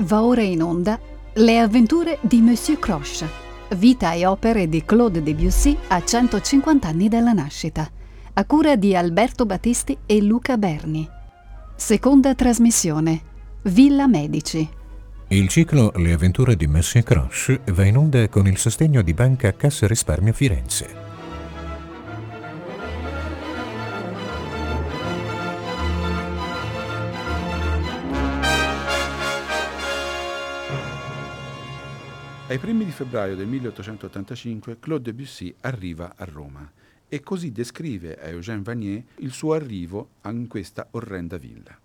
Va ora in onda Le avventure di Monsieur Croche, vita e opere di Claude Debussy a 150 anni dalla nascita, a cura di Alberto Battisti e Luca Berni. Seconda trasmissione, Villa Medici. Il ciclo Le avventure di Monsieur Croche va in onda con il sostegno di Banca Cassa Risparmio Firenze. Ai primi di febbraio del 1885 Claude Debussy arriva a Roma e così descrive a Eugène Vanier il suo arrivo in questa orrenda villa.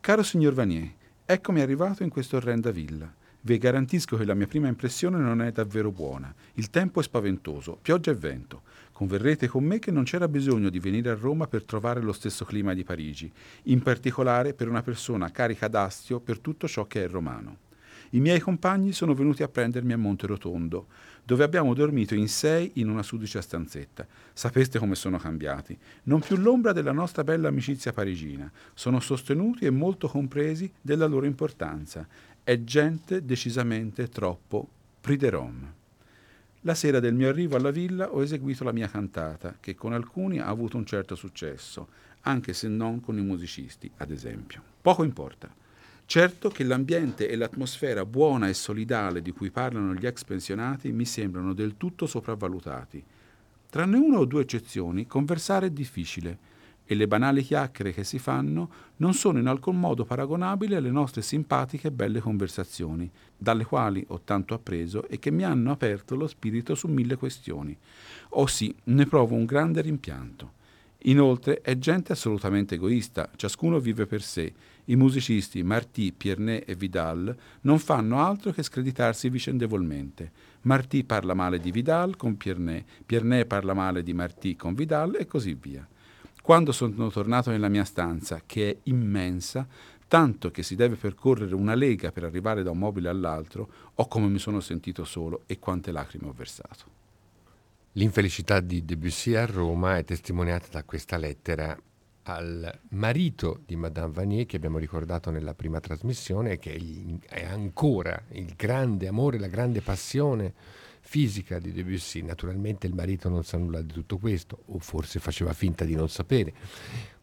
Caro signor Vanier, eccomi arrivato in questa orrenda villa. Vi garantisco che la mia prima impressione non è davvero buona. Il tempo è spaventoso, pioggia e vento. Converrete con me che non c'era bisogno di venire a Roma per trovare lo stesso clima di Parigi, in particolare per una persona carica d'astio per tutto ciò che è romano. I miei compagni sono venuti a prendermi a Monte Rotondo, dove abbiamo dormito in sei in una sudicia stanzetta. Sapeste come sono cambiati. Non più l'ombra della nostra bella amicizia parigina. Sono sostenuti e molto compresi della loro importanza. È gente decisamente troppo priderom. La sera del mio arrivo alla villa ho eseguito la mia cantata, che con alcuni ha avuto un certo successo, anche se non con i musicisti, ad esempio. Poco importa. Certo che l'ambiente e l'atmosfera buona e solidale di cui parlano gli ex pensionati mi sembrano del tutto sopravvalutati. Tranne una o due eccezioni, conversare è difficile e le banali chiacchiere che si fanno non sono in alcun modo paragonabili alle nostre simpatiche e belle conversazioni, dalle quali ho tanto appreso e che mi hanno aperto lo spirito su mille questioni. O sì, ne provo un grande rimpianto. Inoltre è gente assolutamente egoista, ciascuno vive per sé i musicisti Martí, Piernet e Vidal non fanno altro che screditarsi vicendevolmente. Martí parla male di Vidal con Piernet, Piernet parla male di Martí con Vidal e così via. Quando sono tornato nella mia stanza, che è immensa, tanto che si deve percorrere una lega per arrivare da un mobile all'altro, ho come mi sono sentito solo e quante lacrime ho versato. L'infelicità di Debussy a Roma è testimoniata da questa lettera al marito di Madame Vanier che abbiamo ricordato nella prima trasmissione che è ancora il grande amore, la grande passione fisica di Debussy. Naturalmente il marito non sa nulla di tutto questo o forse faceva finta di non sapere.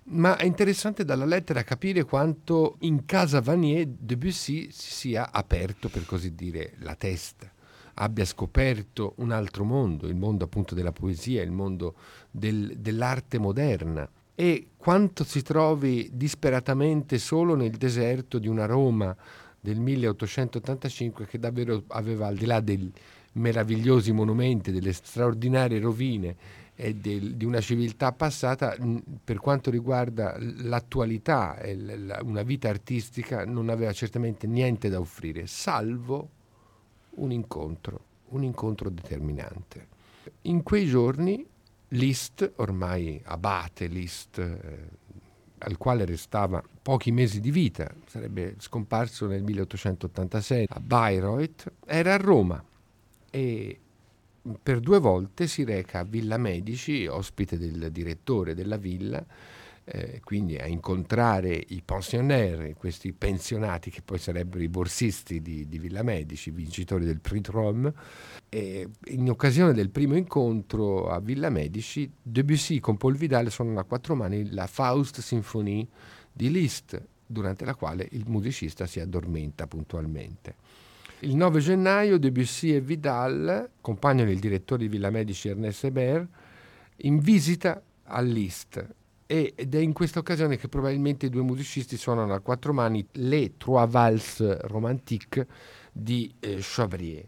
Ma è interessante dalla lettera capire quanto in casa Vanier Debussy si sia aperto, per così dire, la testa, abbia scoperto un altro mondo, il mondo appunto della poesia, il mondo del, dell'arte moderna e quanto si trovi disperatamente solo nel deserto di una Roma del 1885 che davvero aveva al di là dei meravigliosi monumenti, delle straordinarie rovine e del, di una civiltà passata, per quanto riguarda l'attualità e l, una vita artistica, non aveva certamente niente da offrire, salvo un incontro, un incontro determinante. In quei giorni Liszt, ormai abate Liszt, eh, al quale restava pochi mesi di vita, sarebbe scomparso nel 1886 a Bayreuth, era a Roma e per due volte si reca a Villa Medici, ospite del direttore della villa, eh, quindi a incontrare i pensionnaires, questi pensionati che poi sarebbero i borsisti di, di Villa Medici, vincitori del Prix Rome. E in occasione del primo incontro a Villa Medici, Debussy con Paul Vidal suonano a quattro mani la Faust Sinfonie di Liszt, durante la quale il musicista si addormenta puntualmente. Il 9 gennaio Debussy e Vidal accompagnano il direttore di Villa Medici Ernest Hébert in visita a Liszt ed è in questa occasione che probabilmente i due musicisti suonano a quattro mani le Trois Valses Romantiques di eh, Chabrier.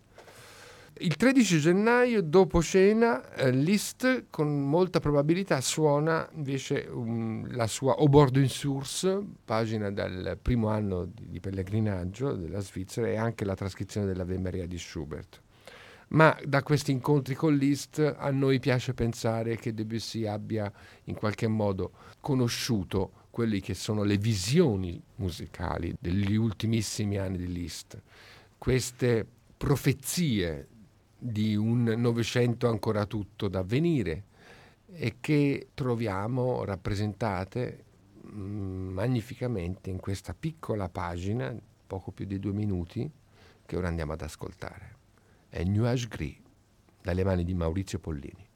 Il 13 gennaio, dopo cena, eh, Liszt con molta probabilità suona invece um, la sua Au bord d'une source, pagina dal primo anno di, di pellegrinaggio della Svizzera e anche la trascrizione dell'Ave Maria di Schubert ma da questi incontri con Liszt a noi piace pensare che Debussy abbia in qualche modo conosciuto quelle che sono le visioni musicali degli ultimissimi anni di Liszt, queste profezie di un Novecento ancora tutto da venire e che troviamo rappresentate mm, magnificamente in questa piccola pagina poco più di due minuti, che ora andiamo ad ascoltare. È Nuage Gris, dalle mani di Maurizio Pollini.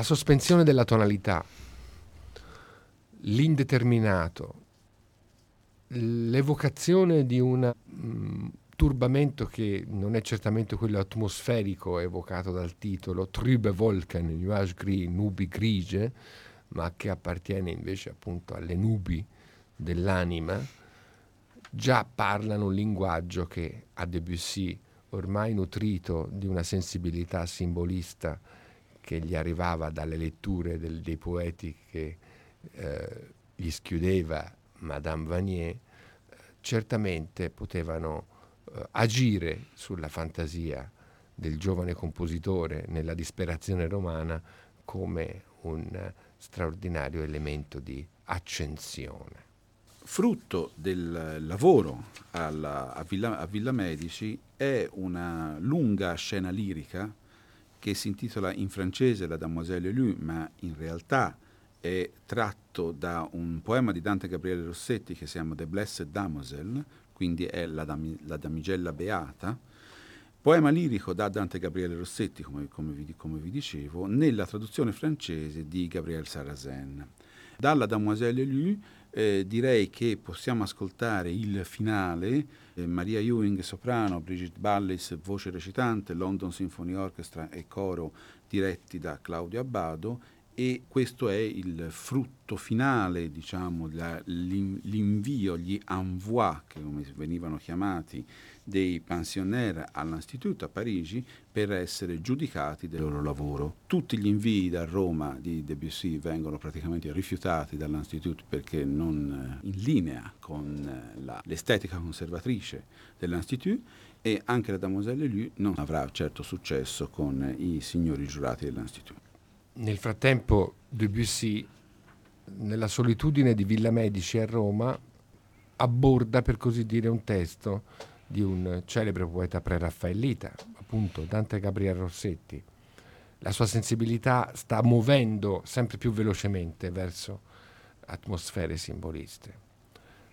La sospensione della tonalità, l'indeterminato, l'evocazione di un mm, turbamento che non è certamente quello atmosferico evocato dal titolo Trübe Wolken, Nuage Gris, nubi grigie, ma che appartiene invece appunto alle nubi dell'anima, già parlano un linguaggio che a Debussy, ormai nutrito di una sensibilità simbolista, che gli arrivava dalle letture del, dei poeti che eh, gli schiudeva Madame Vanier, eh, certamente potevano eh, agire sulla fantasia del giovane compositore nella disperazione romana come un straordinario elemento di accensione. Frutto del lavoro alla, a, Villa, a Villa Medici è una lunga scena lirica che si intitola in francese La Damoiselle Lue, ma in realtà è tratto da un poema di Dante Gabriele Rossetti che si chiama The Blessed Damoiselle, quindi è la, dam- la damigella beata, poema lirico da Dante Gabriele Rossetti, come, come, vi, come vi dicevo, nella traduzione francese di Gabriel Sarrazin. Dalla Damoiselle Lue eh, direi che possiamo ascoltare il finale, eh, Maria Ewing soprano, Brigitte Ballis voce recitante, London Symphony Orchestra e coro diretti da Claudio Abbado. E questo è il frutto finale, diciamo, la, l'invio, gli envoi, che come venivano chiamati, dei pensionnaires all'Institut a Parigi per essere giudicati del loro lavoro. Tutti gli invii da Roma di Debussy vengono praticamente rifiutati dall'Institut perché non eh, in linea con eh, la, l'estetica conservatrice dell'Institut e anche la Damoiselle Lue non avrà certo successo con i signori giurati dell'Institut. Nel frattempo Debussy, nella solitudine di Villa Medici a Roma, abborda per così dire un testo di un celebre poeta preraffaellita, appunto Dante Gabriel Rossetti. La sua sensibilità sta muovendo sempre più velocemente verso atmosfere simboliste.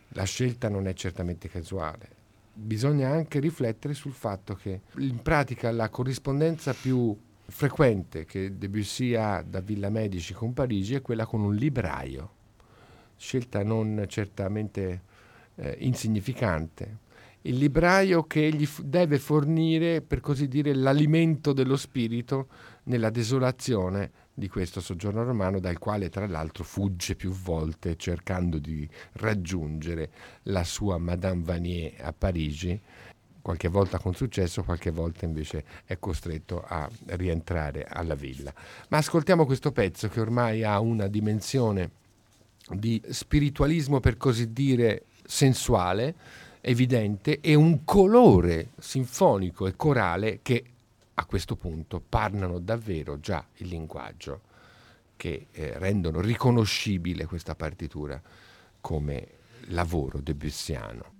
La scelta non è certamente casuale. Bisogna anche riflettere sul fatto che in pratica la corrispondenza più frequente che Debussy ha da Villa Medici con Parigi è quella con un libraio. scelta non certamente eh, insignificante. Il libraio che gli deve fornire, per così dire, l'alimento dello spirito nella desolazione di questo soggiorno romano, dal quale tra l'altro fugge più volte cercando di raggiungere la sua Madame Vanier a Parigi, qualche volta con successo, qualche volta invece è costretto a rientrare alla villa. Ma ascoltiamo questo pezzo che ormai ha una dimensione di spiritualismo, per così dire, sensuale, evidente, e un colore sinfonico e corale che a questo punto parlano davvero già il linguaggio che eh, rendono riconoscibile questa partitura come lavoro debussiano.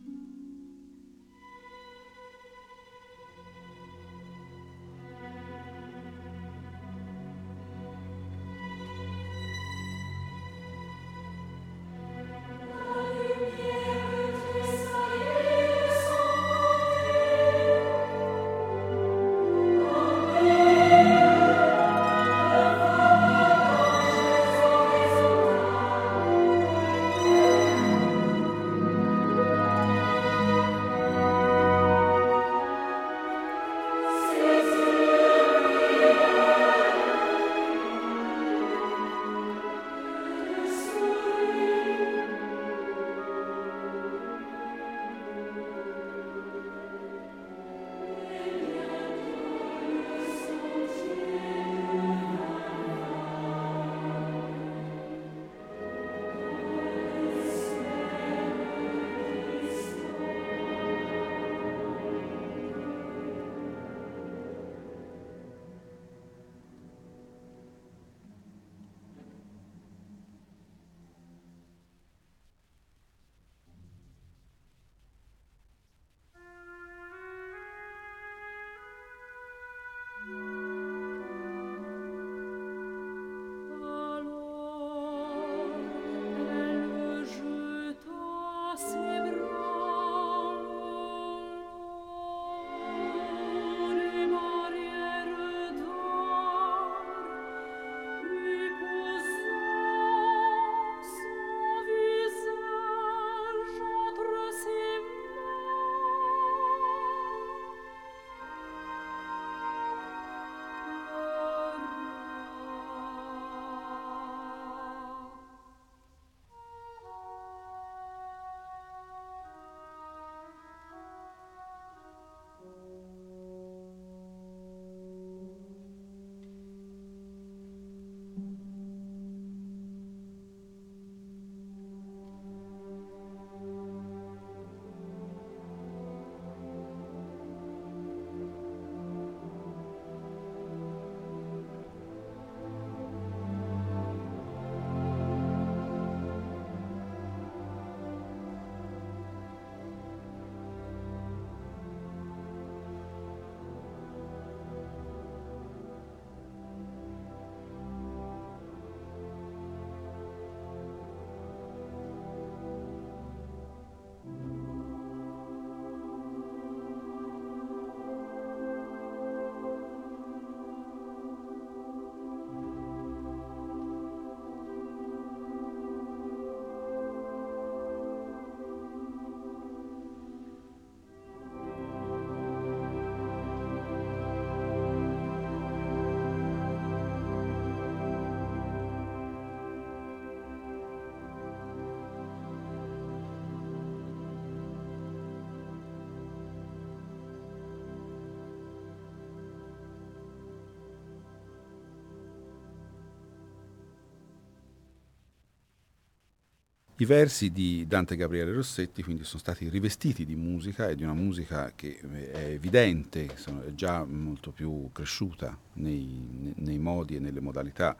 I versi di Dante Gabriele Rossetti quindi sono stati rivestiti di musica e di una musica che è evidente, è già molto più cresciuta nei, nei modi e nelle modalità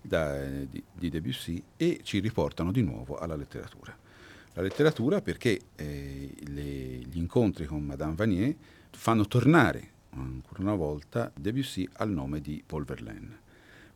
da, di, di, Debussy e ci riportano di nuovo alla letteratura. La letteratura perché eh, le, gli incontri con Madame Vanier fanno tornare ancora una volta Debussy al nome di Paul Verlaine.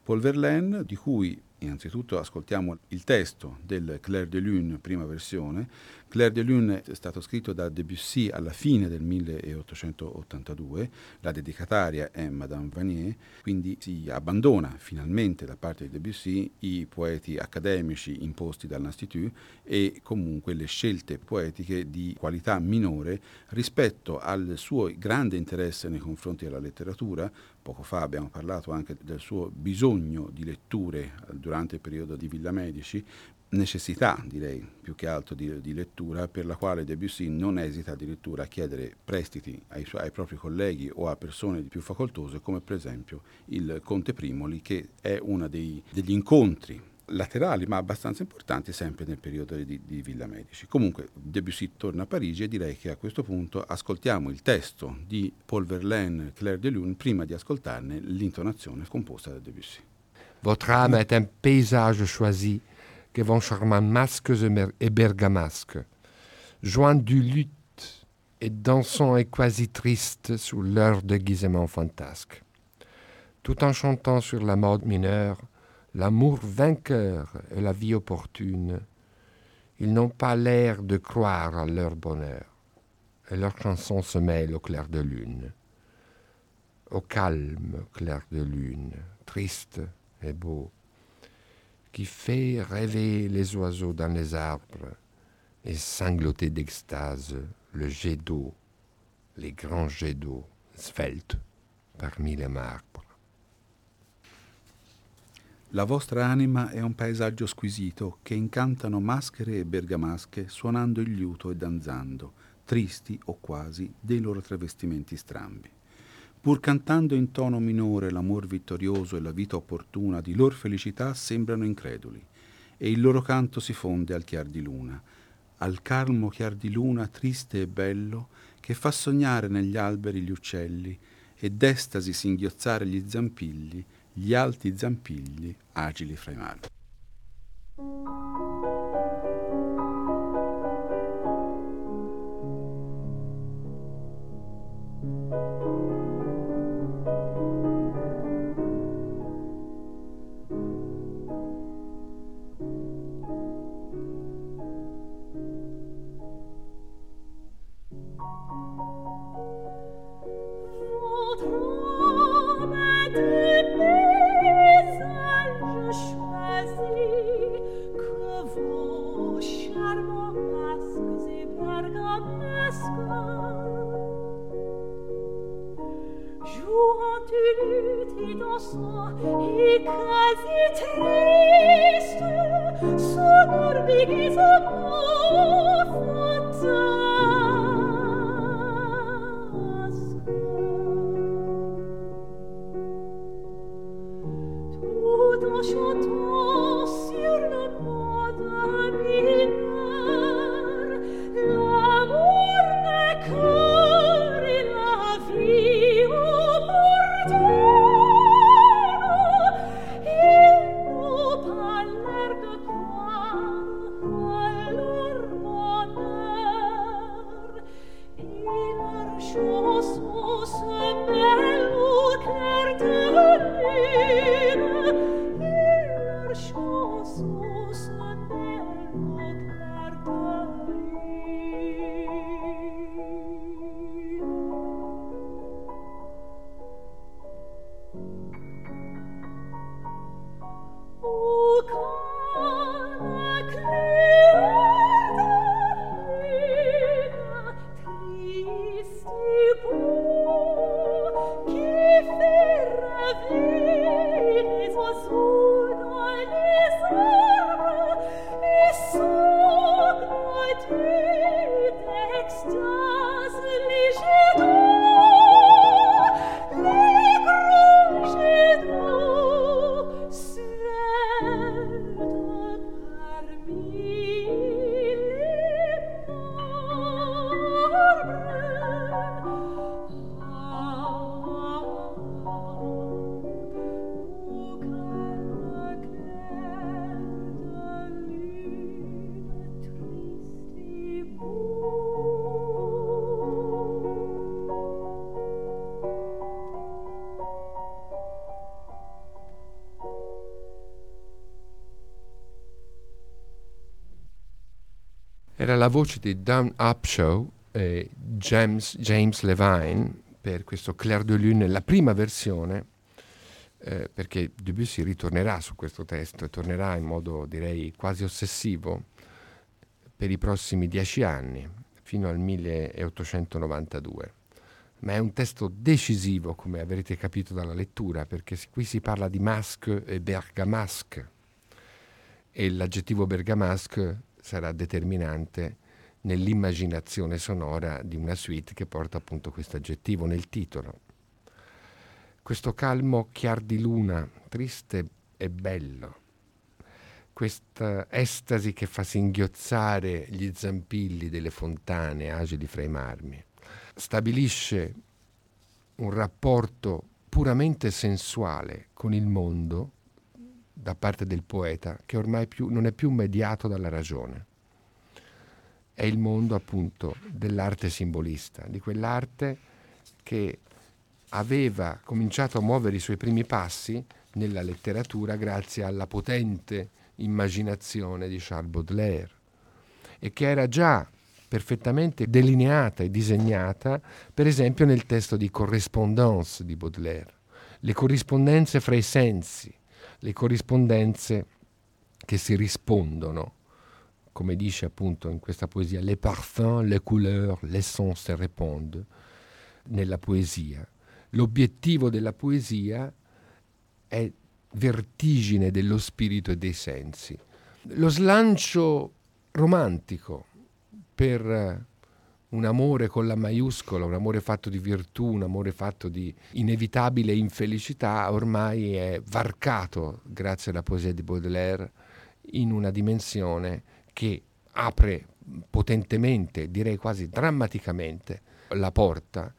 Paul Verlaine di cui Innanzitutto ascoltiamo il testo del Clair de Lune, prima versione. Clair de Lune è stato scritto da Debussy alla fine del 1882, la dedicataria è Madame Vanier, quindi si abbandona finalmente da parte di Debussy i poeti accademici imposti dall'Institut e comunque le scelte poetiche di qualità minore rispetto al suo grande interesse nei confronti della letteratura, Poco fa abbiamo parlato anche del suo bisogno di letture durante il periodo di Villa Medici, necessità, direi, più che altro di, di, lettura, per la quale Debussy non esita addirittura a chiedere prestiti ai, suoi, ai propri colleghi o a persone più facoltose, come per esempio il Conte Primoli, che è uno degli incontri laterali ma abbastanza importanti sempre nel periodo di, di, Villa Medici. Comunque Debussy torna a Parigi e direi che a questo punto ascoltiamo il testo di Paul Verlaine, Claire de Lune, prima di ascoltarne l'intonazione composta da Debussy. Votre âme est un paysage choisi que vont charmant masques et bergamasques, joint du luth et dansant et quasi triste sous leur déguisement fantasque. Tout en chantant sur la mode mineure, l'amour vainqueur et la vie opportune, ils n'ont pas l'air de croire à leur bonheur, et leur chanson se mêle au clair de lune, au calme clair de lune, triste et beau, qui fait rêver les oiseaux dans les arbres et sangloter d'extase le jet d'eau, les grands jets d'eau sveltes parmi les marbres. La vostra anima è un paesaggio squisito che incantano maschere e bergamasche suonando il liuto e danzando, tristi o quasi, dei loro travestimenti strambi. Pur cantando in tono minore l'amor vittorioso e la vita opportuna di lor felicità sembrano increduli, e il loro canto si fonde al chiar di luna, al calmo chiar di luna triste e bello che fa sognare negli alberi gli uccelli e d'estasi singhiozzare gli zampilli gli alti zampilli agili fra i mari. Voce di Dan Upshaw e James, James Levine per questo Clair de Lune, la prima versione, eh, perché Debussy ritornerà su questo testo e tornerà in modo direi quasi ossessivo per i prossimi dieci anni, fino al 1892. Ma è un testo decisivo, come avrete capito dalla lettura, perché qui si parla di masque e bergamasque e l'aggettivo bergamasque sarà determinante nell'immaginazione sonora di una suite che porta appunto questo aggettivo nel titolo. Questo calmo chiar di luna, triste e bello, questa estasi che fa singhiozzare gli zampilli delle fontane agili fra i marmi, stabilisce un rapporto puramente sensuale con il mondo da parte del poeta che ormai più, non è più mediato dalla ragione. È il mondo appunto dell'arte simbolista, di quell'arte che aveva cominciato a muovere i suoi primi passi nella letteratura grazie alla potente immaginazione di Charles Baudelaire e che era già perfettamente delineata e disegnata, per esempio nel testo di Correspondance di Baudelaire, le corrispondenze fra i sensi, le corrispondenze che si rispondono, come dice appunto in questa poesia, les parfums, les couleurs, les sons se répondent nella poesia. L'obiettivo della poesia è vertigine dello spirito e dei sensi. Lo slancio romantico per un amore con la maiuscola, un amore fatto di virtù, un amore fatto di inevitabile infelicità, ormai è varcato, grazie alla poesia di Baudelaire, in una dimensione che apre potentemente, direi quasi drammaticamente, la porta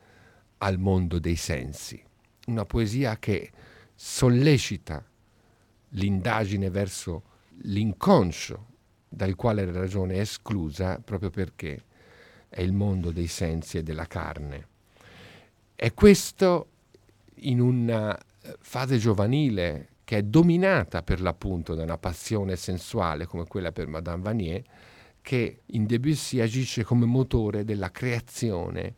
al mondo dei sensi. Una poesia che sollecita l'indagine verso l'inconscio dal quale la ragione è esclusa proprio perché è il mondo dei sensi e della carne. E questo in una eh, fase giovanile che è dominata per l'appunto da una passione sensuale come quella per Madame Vanier, che in Debussy agisce come motore della creazione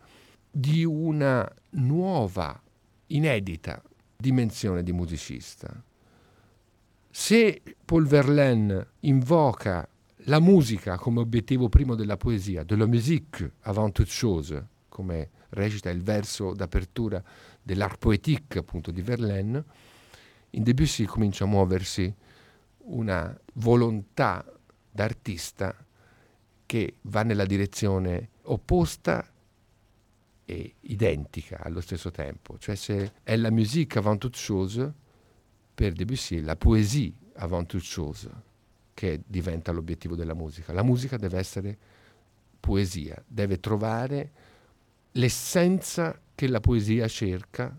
di una nuova, inedita dimensione di musicista. Se Paul Verlaine invoca la musica come obiettivo primo della poesia, de la musique avant toute chose, come recita il verso d'apertura dell'art poétique appunto di Verlaine, in Debussy comincia a muoversi una volontà d'artista che va nella direzione opposta e identica allo stesso tempo. Cioè se è la musique avant toute chose, per Debussy la poesie avant toute chose che diventa l'obiettivo della musica. La musica deve essere poesia, deve trovare l'essenza che la poesia cerca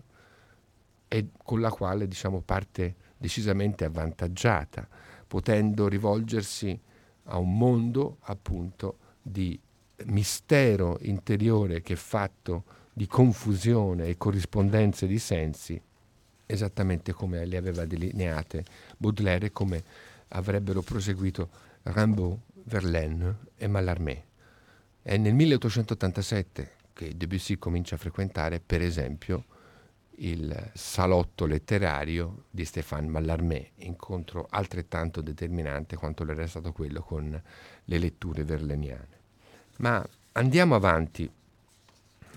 e con la quale diciamo, parte decisamente avvantaggiata, potendo rivolgersi a un mondo appunto di mistero interiore che è fatto di confusione e corrispondenze di sensi, esattamente come le aveva delineate Baudelaire e come avrebbero proseguito Rimbaud, Verlaine e Mallarmé. È nel 1887 che Debussy comincia a frequentare, per esempio, il salotto letterario di Stéphane Mallarmé, incontro altrettanto determinante quanto l'era stato quello con le letture verleniane. Ma andiamo avanti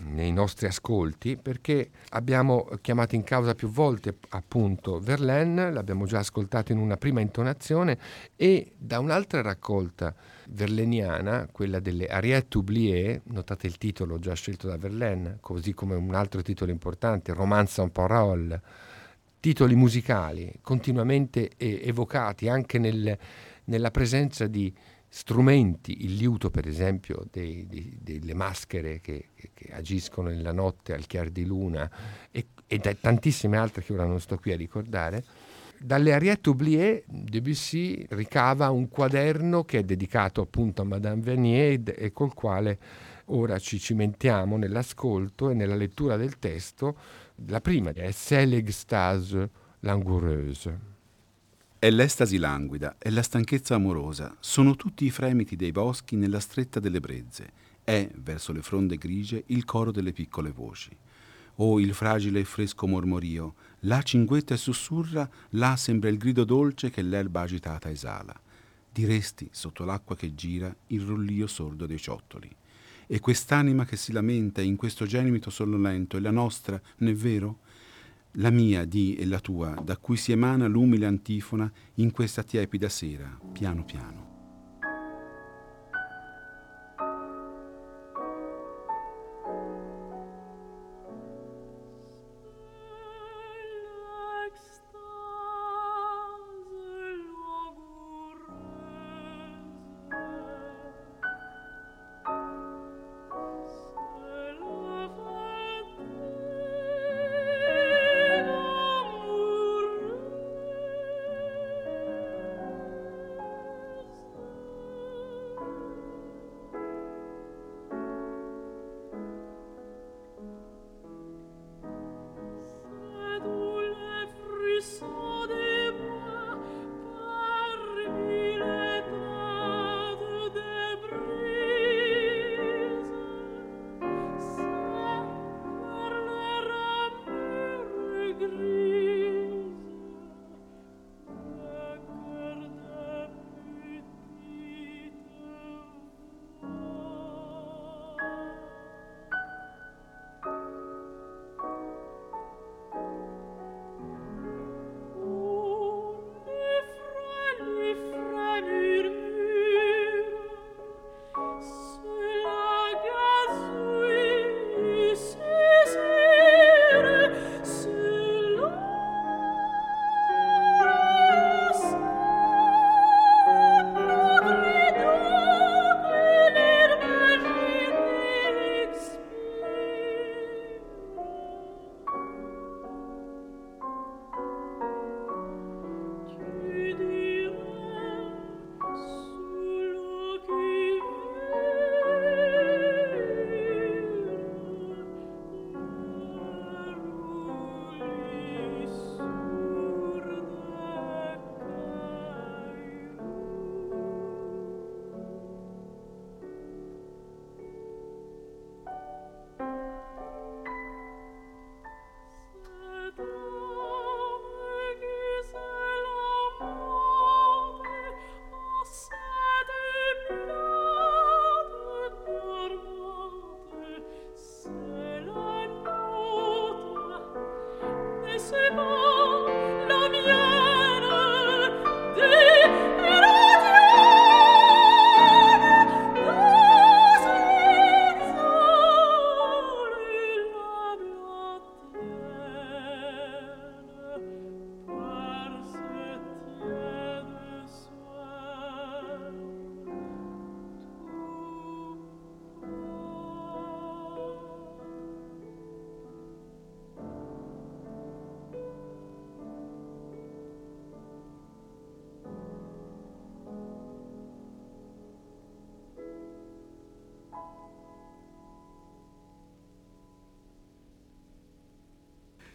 nei nostri ascolti perché abbiamo chiamato in causa più volte appunto Verlaine, l'abbiamo già ascoltato in una prima intonazione e da un'altra raccolta verleniana, quella delle Ariette oubliées, notate il titolo già scelto da Verlaine, così come un altro titolo importante, Romance en parole, titoli musicali continuamente evocati anche nel, nella presenza di strumenti, il liuto per esempio dei, dei, delle maschere che, che, agiscono nella notte al chiar di luna e, e da tantissime altre che ora non sto qui a ricordare, dalle Ariette oubliées Debussy ricava un quaderno che è dedicato appunto a Madame Vernier e col quale ora ci cimentiamo nell'ascolto e nella lettura del testo. La prima è C'est l'extase langoureuse. È l'estasi languida, è la stanchezza amorosa, sono tutti i fremiti dei boschi nella stretta delle brezze, è, verso le fronde grigie, il coro delle piccole voci. Oh, il fragile e fresco mormorio, là cinguetta e sussurra, là sembra il grido dolce che l'erba agitata esala. Diresti, sotto l'acqua che gira, il rullio sordo dei ciottoli. E quest'anima che si lamenta in questo gemito sonnolento è la nostra, non è vero? La mia, di, e la tua, da cui si emana l'umile antifona in questa tiepida sera, piano piano.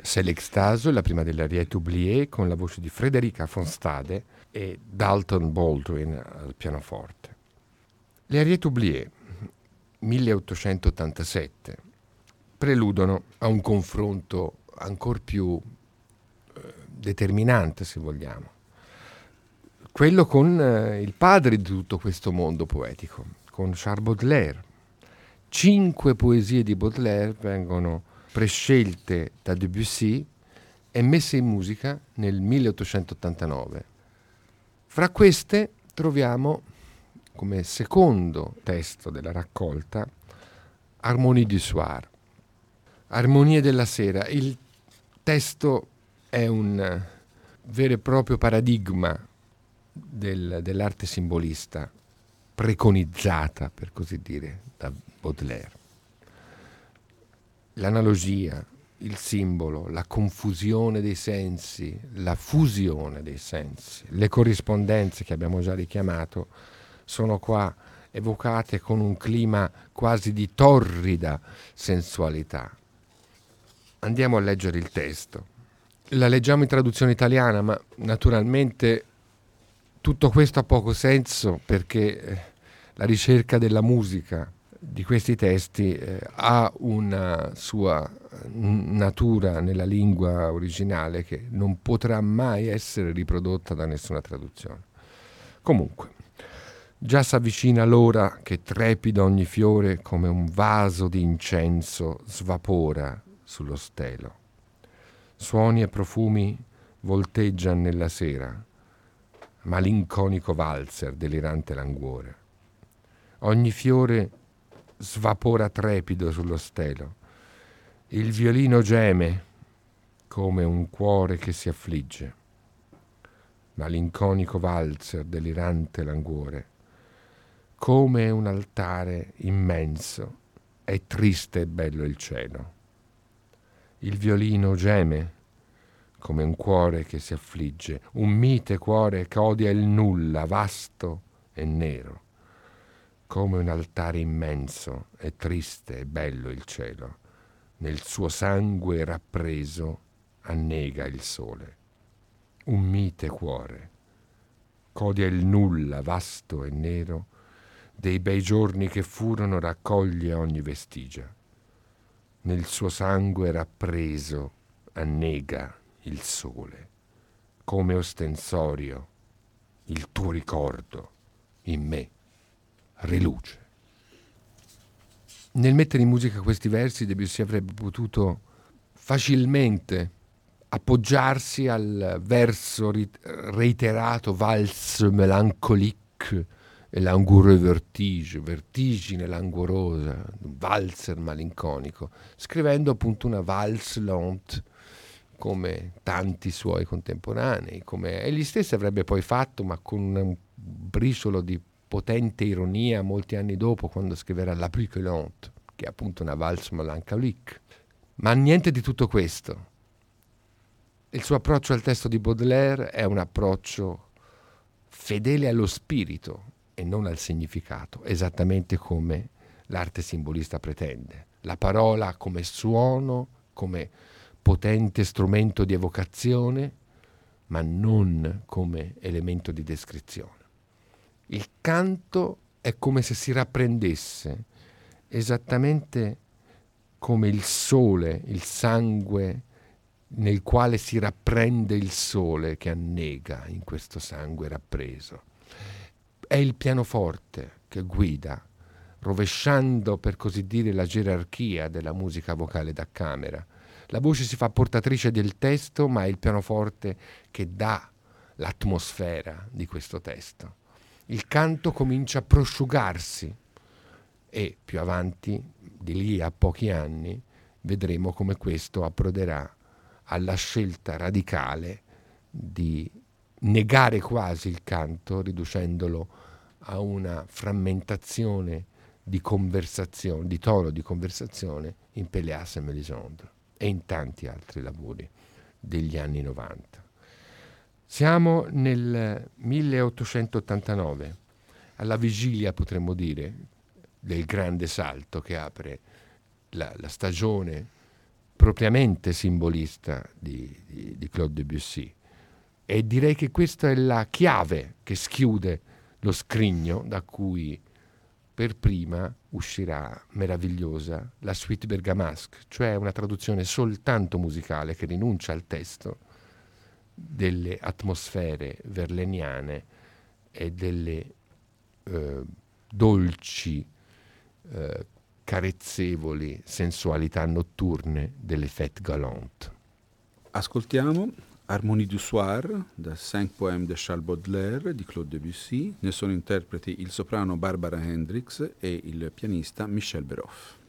C'est l'Extase, la prima delle Ariette Oubliée, con la voce di Frederica von Stade e Dalton Baldwin al pianoforte. Le Ariette Oubliée, 1887, preludono a un confronto ancora più eh, determinante, se vogliamo, quello con eh, il padre di tutto questo mondo poetico, con Charles Baudelaire. Cinque poesie di Baudelaire vengono prescelte da Debussy e messe in musica nel 1889. Fra queste troviamo come secondo testo della raccolta Harmonie du soir, Armonie della sera. Il testo è un vero e proprio paradigma del, dell'arte simbolista, preconizzata per così dire da Baudelaire l'analogia, il simbolo, la confusione dei sensi, la fusione dei sensi, le corrispondenze che abbiamo già richiamato sono qua evocate con un clima quasi di torrida sensualità. Andiamo a leggere il testo. La leggiamo in traduzione italiana, ma naturalmente tutto questo ha poco senso perché eh, la ricerca della musica di questi testi eh, ha una sua natura nella lingua originale che non potrà mai essere riprodotta da nessuna traduzione. Comunque, già si avvicina l'ora che trepida ogni fiore come un vaso di incenso svapora sullo stelo. Suoni e profumi volteggiano nella sera, malinconico valzer delirante languore. Ogni fiore svapora trepido sullo stelo. Il violino geme come un cuore che si affligge. Malinconico valzer delirante languore. Come un altare immenso è triste e bello il cielo. Il violino geme come un cuore che si affligge, un mite cuore che odia il nulla, vasto e nero come un altare immenso, è triste e bello il cielo, nel suo sangue rappreso annega il sole. Un mite cuore, codia il nulla vasto e nero, dei bei giorni che furono raccoglie ogni vestigia. Nel suo sangue rappreso annega il sole, come ostensorio il tuo ricordo in me riluce. Nel mettere in musica questi versi Debussy avrebbe potuto facilmente appoggiarsi al verso reiterato valse mélancolique e langoureux vertige, vertigine languorosa, valzer malinconico, scrivendo appunto una valse lente come tanti suoi contemporanei, come egli stesso avrebbe poi fatto, ma con un briciolo di potente ironia molti anni dopo quando scriverà La Lente, che è appunto una valse mélancolique. Ma niente di tutto questo. Il suo approccio al testo di Baudelaire è un approccio fedele allo spirito e non al significato, esattamente come l'arte simbolista pretende. La parola come suono, come potente strumento di evocazione, ma non come elemento di descrizione. Il canto è come se si rapprendesse, esattamente come il sole, il sangue nel quale si rapprende il sole che annega in questo sangue rappreso. È il pianoforte che guida, rovesciando per così dire la gerarchia della musica vocale da camera. La voce si fa portatrice del testo, ma è il pianoforte che dà l'atmosfera di questo testo il canto comincia a prosciugarsi e più avanti, di lì a pochi anni, vedremo come questo approderà alla scelta radicale di negare quasi il canto, riducendolo a una frammentazione di conversazione, di tono di conversazione in Péléas e Mélisandre e in tanti altri lavori degli anni 90. Siamo nel 1889, alla vigilia potremmo dire del grande salto che apre la, la stagione propriamente simbolista di, di, di Claude Debussy. E direi che questa è la chiave che schiude lo scrigno da cui per prima uscirà meravigliosa la suite bergamasque, cioè una traduzione soltanto musicale che rinuncia al testo delle atmosfere verleniane e delle eh, dolci, eh, carezzevoli sensualità notturne delle fête galantes. Ascoltiamo Harmonie du soir da Cinq poèmes de Charles Baudelaire di Claude Debussy. Ne sono interpreti il soprano Barbara Hendricks e il pianista Michel Beroff.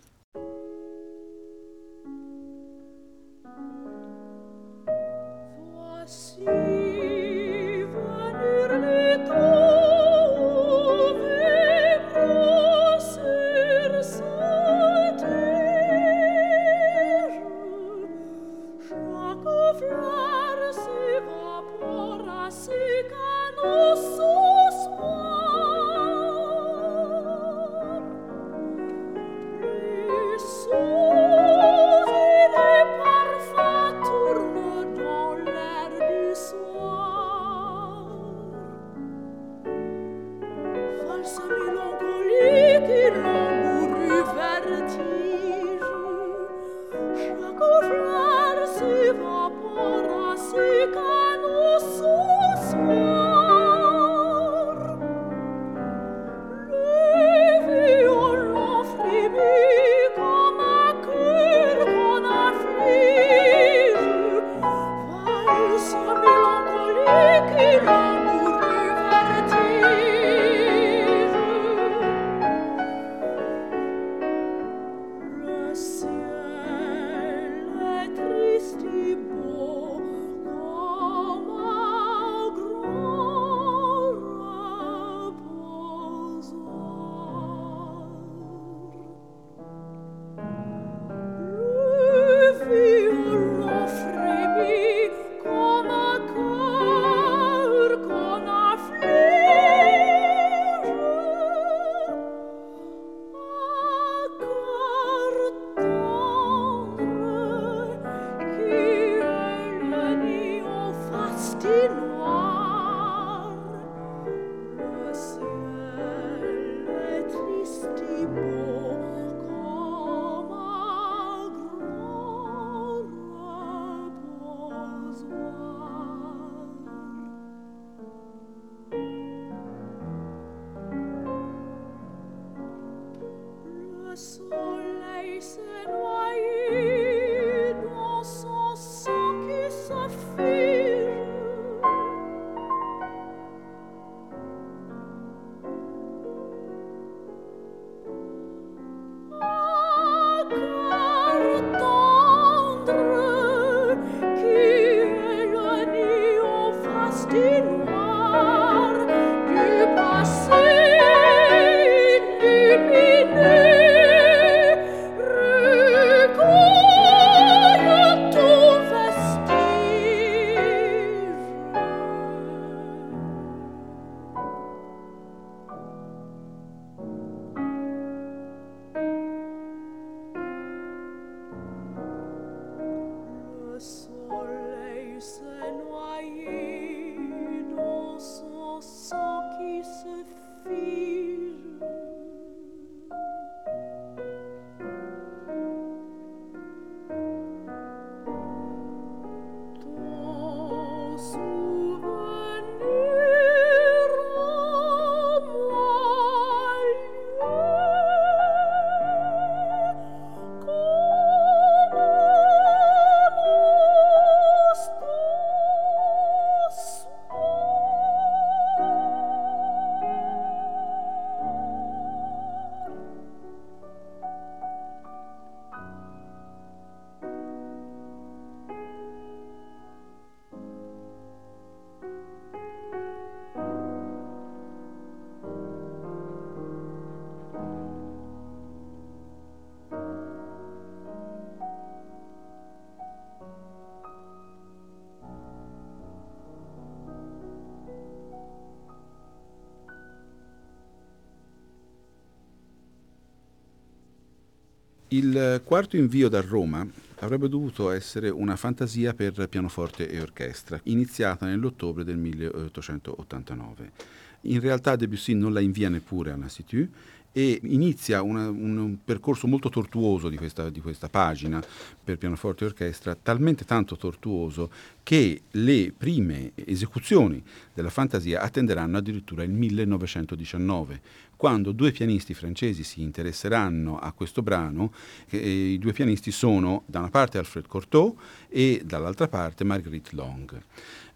Il quarto invio da Roma avrebbe dovuto essere una fantasia per pianoforte e orchestra, iniziata nell'ottobre del 1889. In realtà Debussy non la invia neppure all'Institut e inizia una, un percorso molto tortuoso di questa, di questa, pagina per pianoforte e orchestra, talmente tanto tortuoso che le prime esecuzioni della fantasia attenderanno addirittura il 1919, quando due pianisti francesi si interesseranno a questo brano. Eh, I due pianisti sono da una parte Alfred Cortot e dall'altra parte Marguerite Long.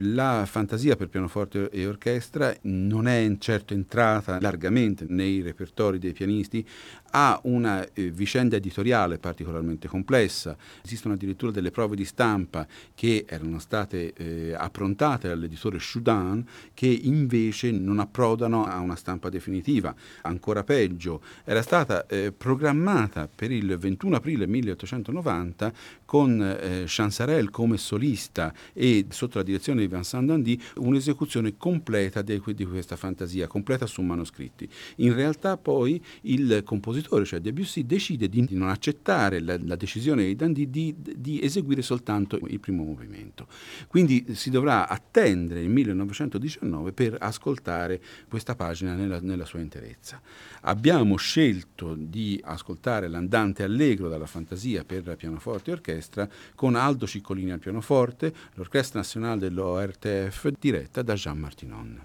La fantasia per pianoforte e orchestra non è certo entrata largamente nei repertori dei pianisti, ha una eh, vicenda editoriale particolarmente complessa, esistono addirittura delle prove di stampa che erano state eh, approntate dall'editore Choudin che invece non approdano a una stampa definitiva. Ancora peggio, era stata eh, programmata per il 21 aprile 1890 con eh, Chansarel come solista e sotto la direzione di Vincent Dandy un'esecuzione completa di, di questa fantasia, completa su manoscritti. In realtà poi il compositore cioè Debussy, decide di non accettare la, la decisione di Dandy di, di, eseguire soltanto il primo movimento Quindi si dovrà attendere il 1919 per ascoltare questa pagina nella, nella sua interezza. Abbiamo scelto di ascoltare l'andante allegro dalla fantasia per pianoforte e orchestra con Aldo Ciccolini al pianoforte, l'Orchestra Nazionale dell'ORTF diretta da Jean Martinon.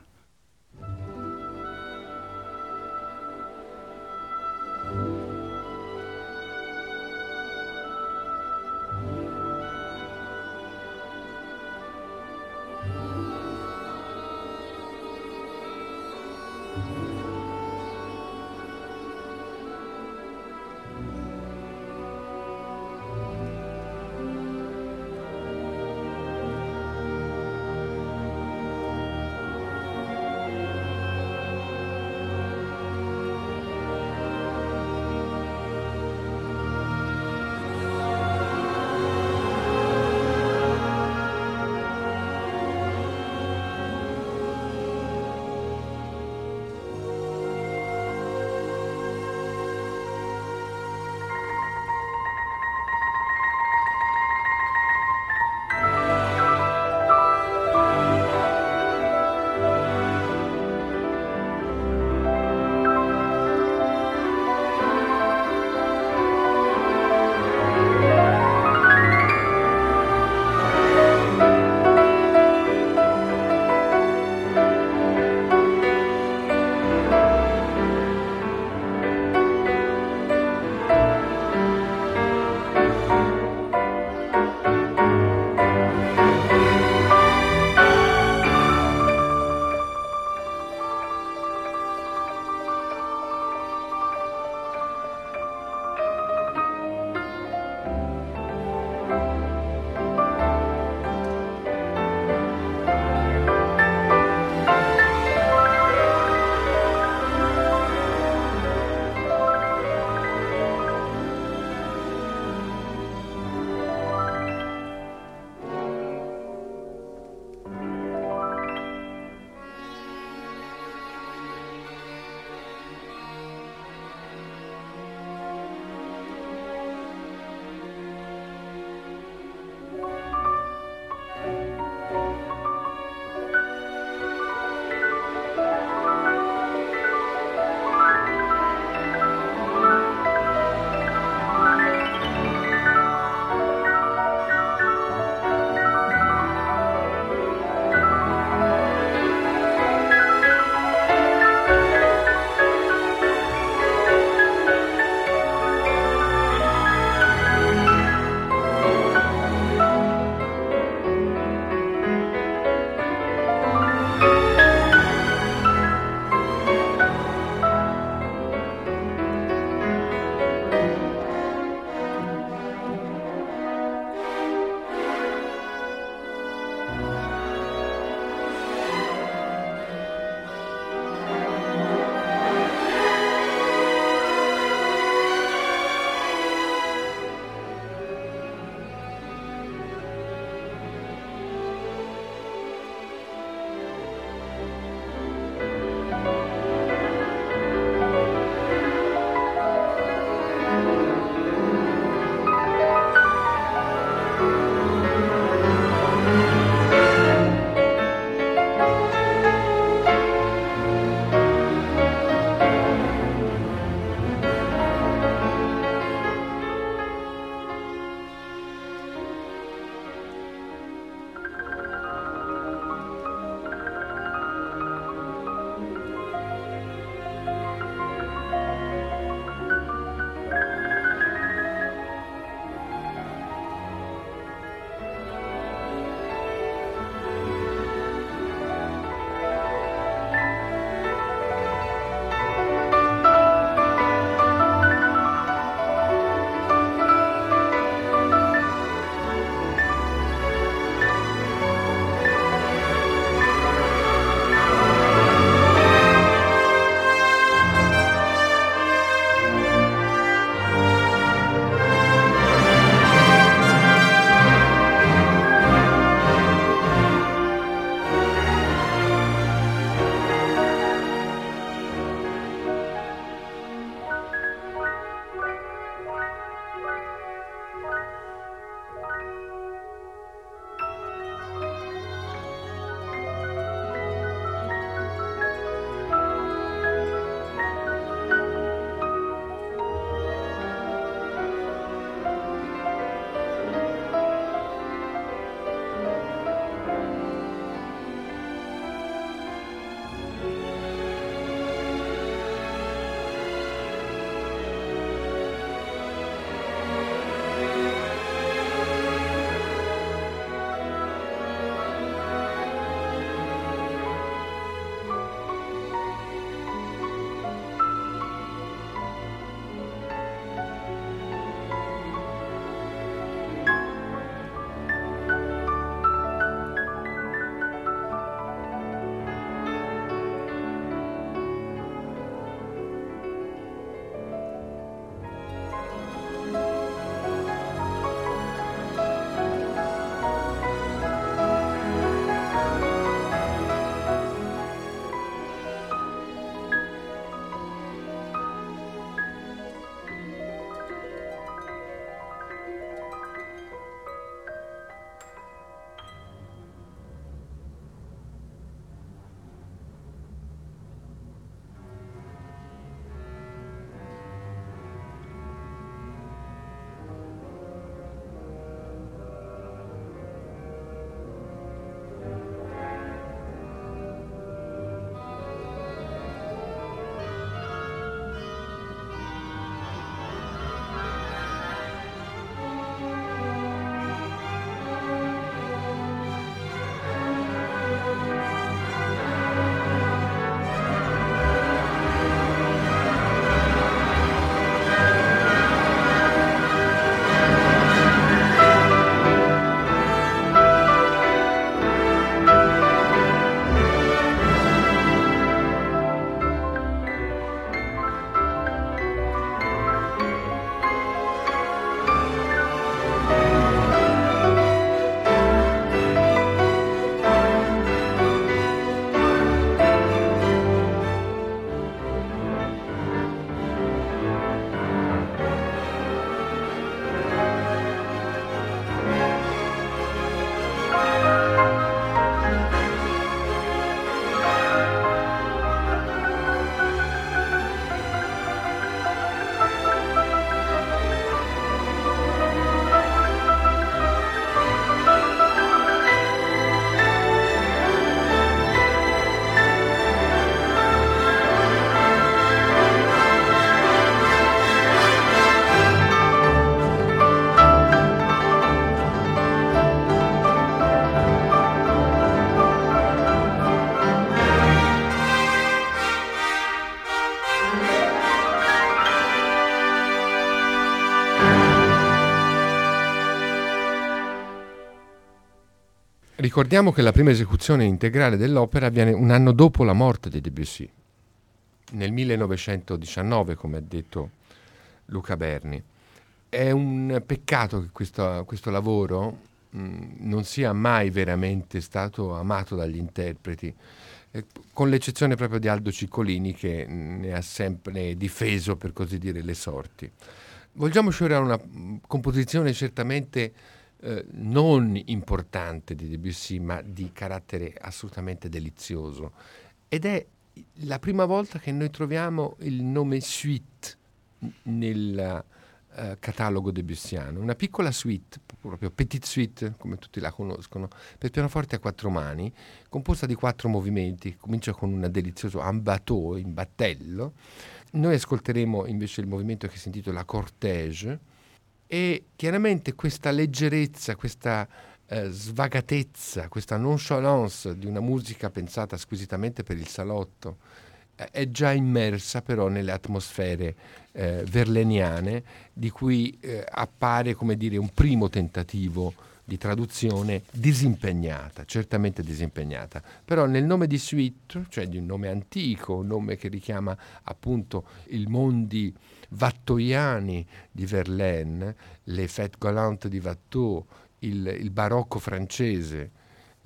Ricordiamo che la prima esecuzione integrale dell'opera avviene un anno dopo la morte di Debussy, nel 1919, come ha detto Luca Berni. È un peccato che questo, questo lavoro mm, non sia mai veramente stato amato dagli interpreti, eh, con l'eccezione proprio di Aldo Ciccolini che ne ha sempre difeso, per così dire, le sorti. Volgiamoci ora a una mm, composizione certamente eh, non importante di Debussy, ma di carattere assolutamente delizioso. Ed è la prima volta che noi troviamo il nome suite nel uh, catalogo debussiano. Una piccola suite, proprio petite suite, come tutti la conoscono, per pianoforte a quattro mani, composta di quattro movimenti. Comincia con un delizioso ambato in battello. Noi ascolteremo invece il movimento che si intitola Cortège, e chiaramente questa leggerezza, questa eh, svagatezza, questa nonchalance di una musica pensata squisitamente per il salotto eh, è già immersa però nelle atmosfere eh, verleniane di cui eh, appare come dire un primo tentativo di traduzione disimpegnata, certamente disimpegnata, però nel nome di Suite, cioè di un nome antico, un nome che richiama appunto il mondi vattoiani di Verlaine, le fête galantes di Watteau, il, il barocco francese,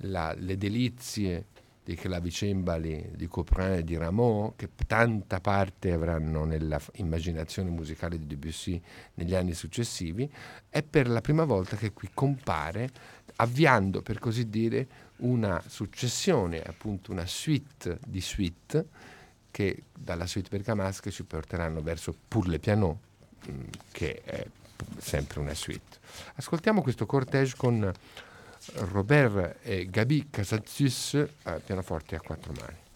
la, le delizie dei clavicembali di Couperin e di Rameau, che tanta parte avranno nella immaginazione musicale di Debussy negli anni successivi, è per la prima volta che qui compare, avviando per così dire una successione, appunto una suite di suite, che dalla suite bergamasca ci porteranno verso Pour le piano, mm, che è sempre una suite. Ascoltiamo questo cortege con Robert e Gabi Casatius a pianoforte a quattro mani.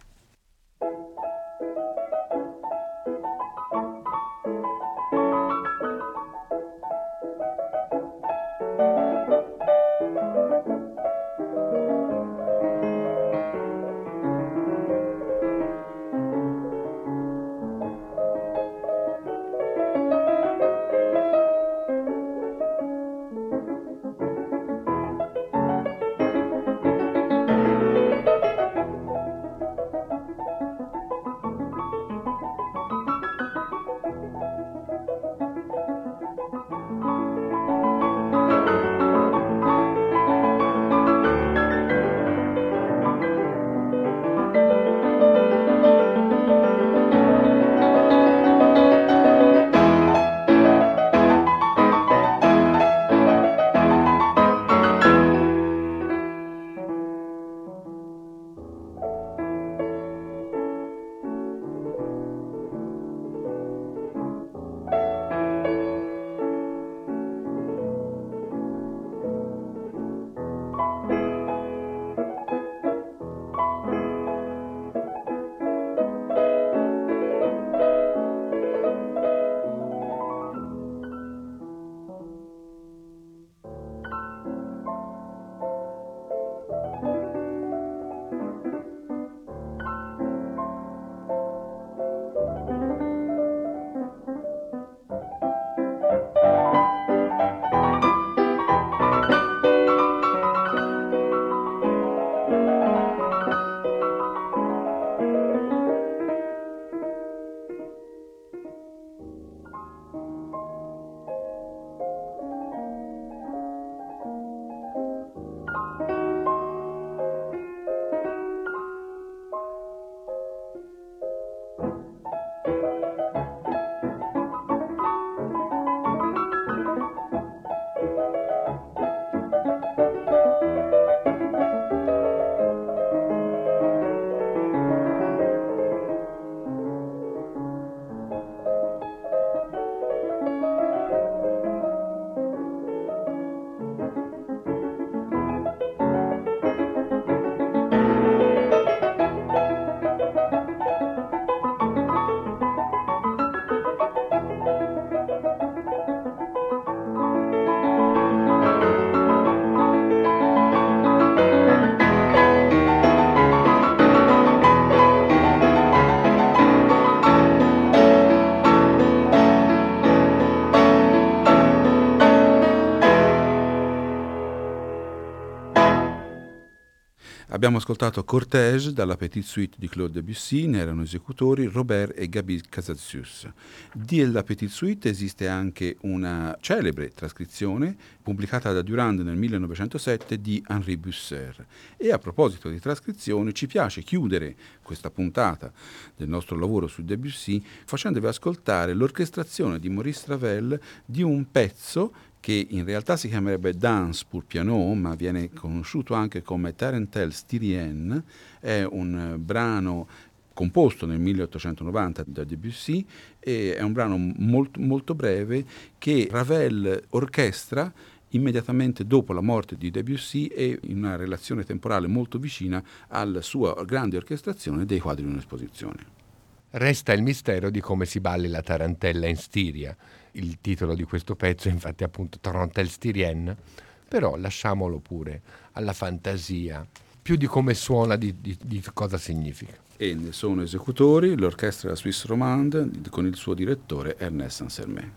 Abbiamo ascoltato Cortège dalla Petite Suite di Claude Debussy, ne erano esecutori Robert e Gabi Casasius. Della Petite Suite esiste anche una celebre trascrizione pubblicata da Durand nel 1907 di Henri Busser. E a proposito di trascrizione ci piace chiudere questa puntata del nostro lavoro su Debussy facendovi ascoltare l'orchestrazione di Maurice Ravel di un pezzo che in realtà si chiamerebbe Dance pour piano, ma viene conosciuto anche come Tarentelle Styrienne, è un brano composto nel 1890 da Debussy e è un brano molto, molto breve che Ravel orchestra immediatamente dopo la morte di Debussy e in una relazione temporale molto vicina alla sua grande orchestrazione dei quadri di un'esposizione. Resta il mistero di come si balli la tarantella in Stiria. Il titolo di questo pezzo è infatti appunto Tarantelle Stirienne, però lasciamolo pure alla fantasia, più di come suona, di, di, di cosa significa. E ne sono esecutori l'orchestra Suisse Romande con il suo direttore Ernest Saint-Sermain.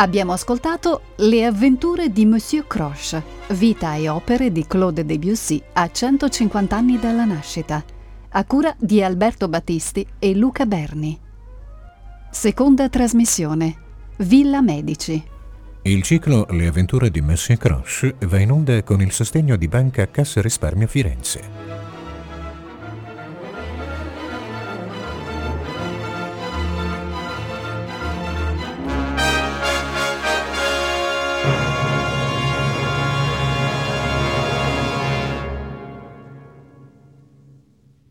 Abbiamo ascoltato Le avventure di Monsieur Croche, vita e opere di Claude Debussy a 150 anni dalla nascita, a cura di Alberto Battisti e Luca Berni. Seconda trasmissione. Villa Medici. Il ciclo Le avventure di Monsieur Croche va in onda con il sostegno di Banca Cassa Risparmio Firenze.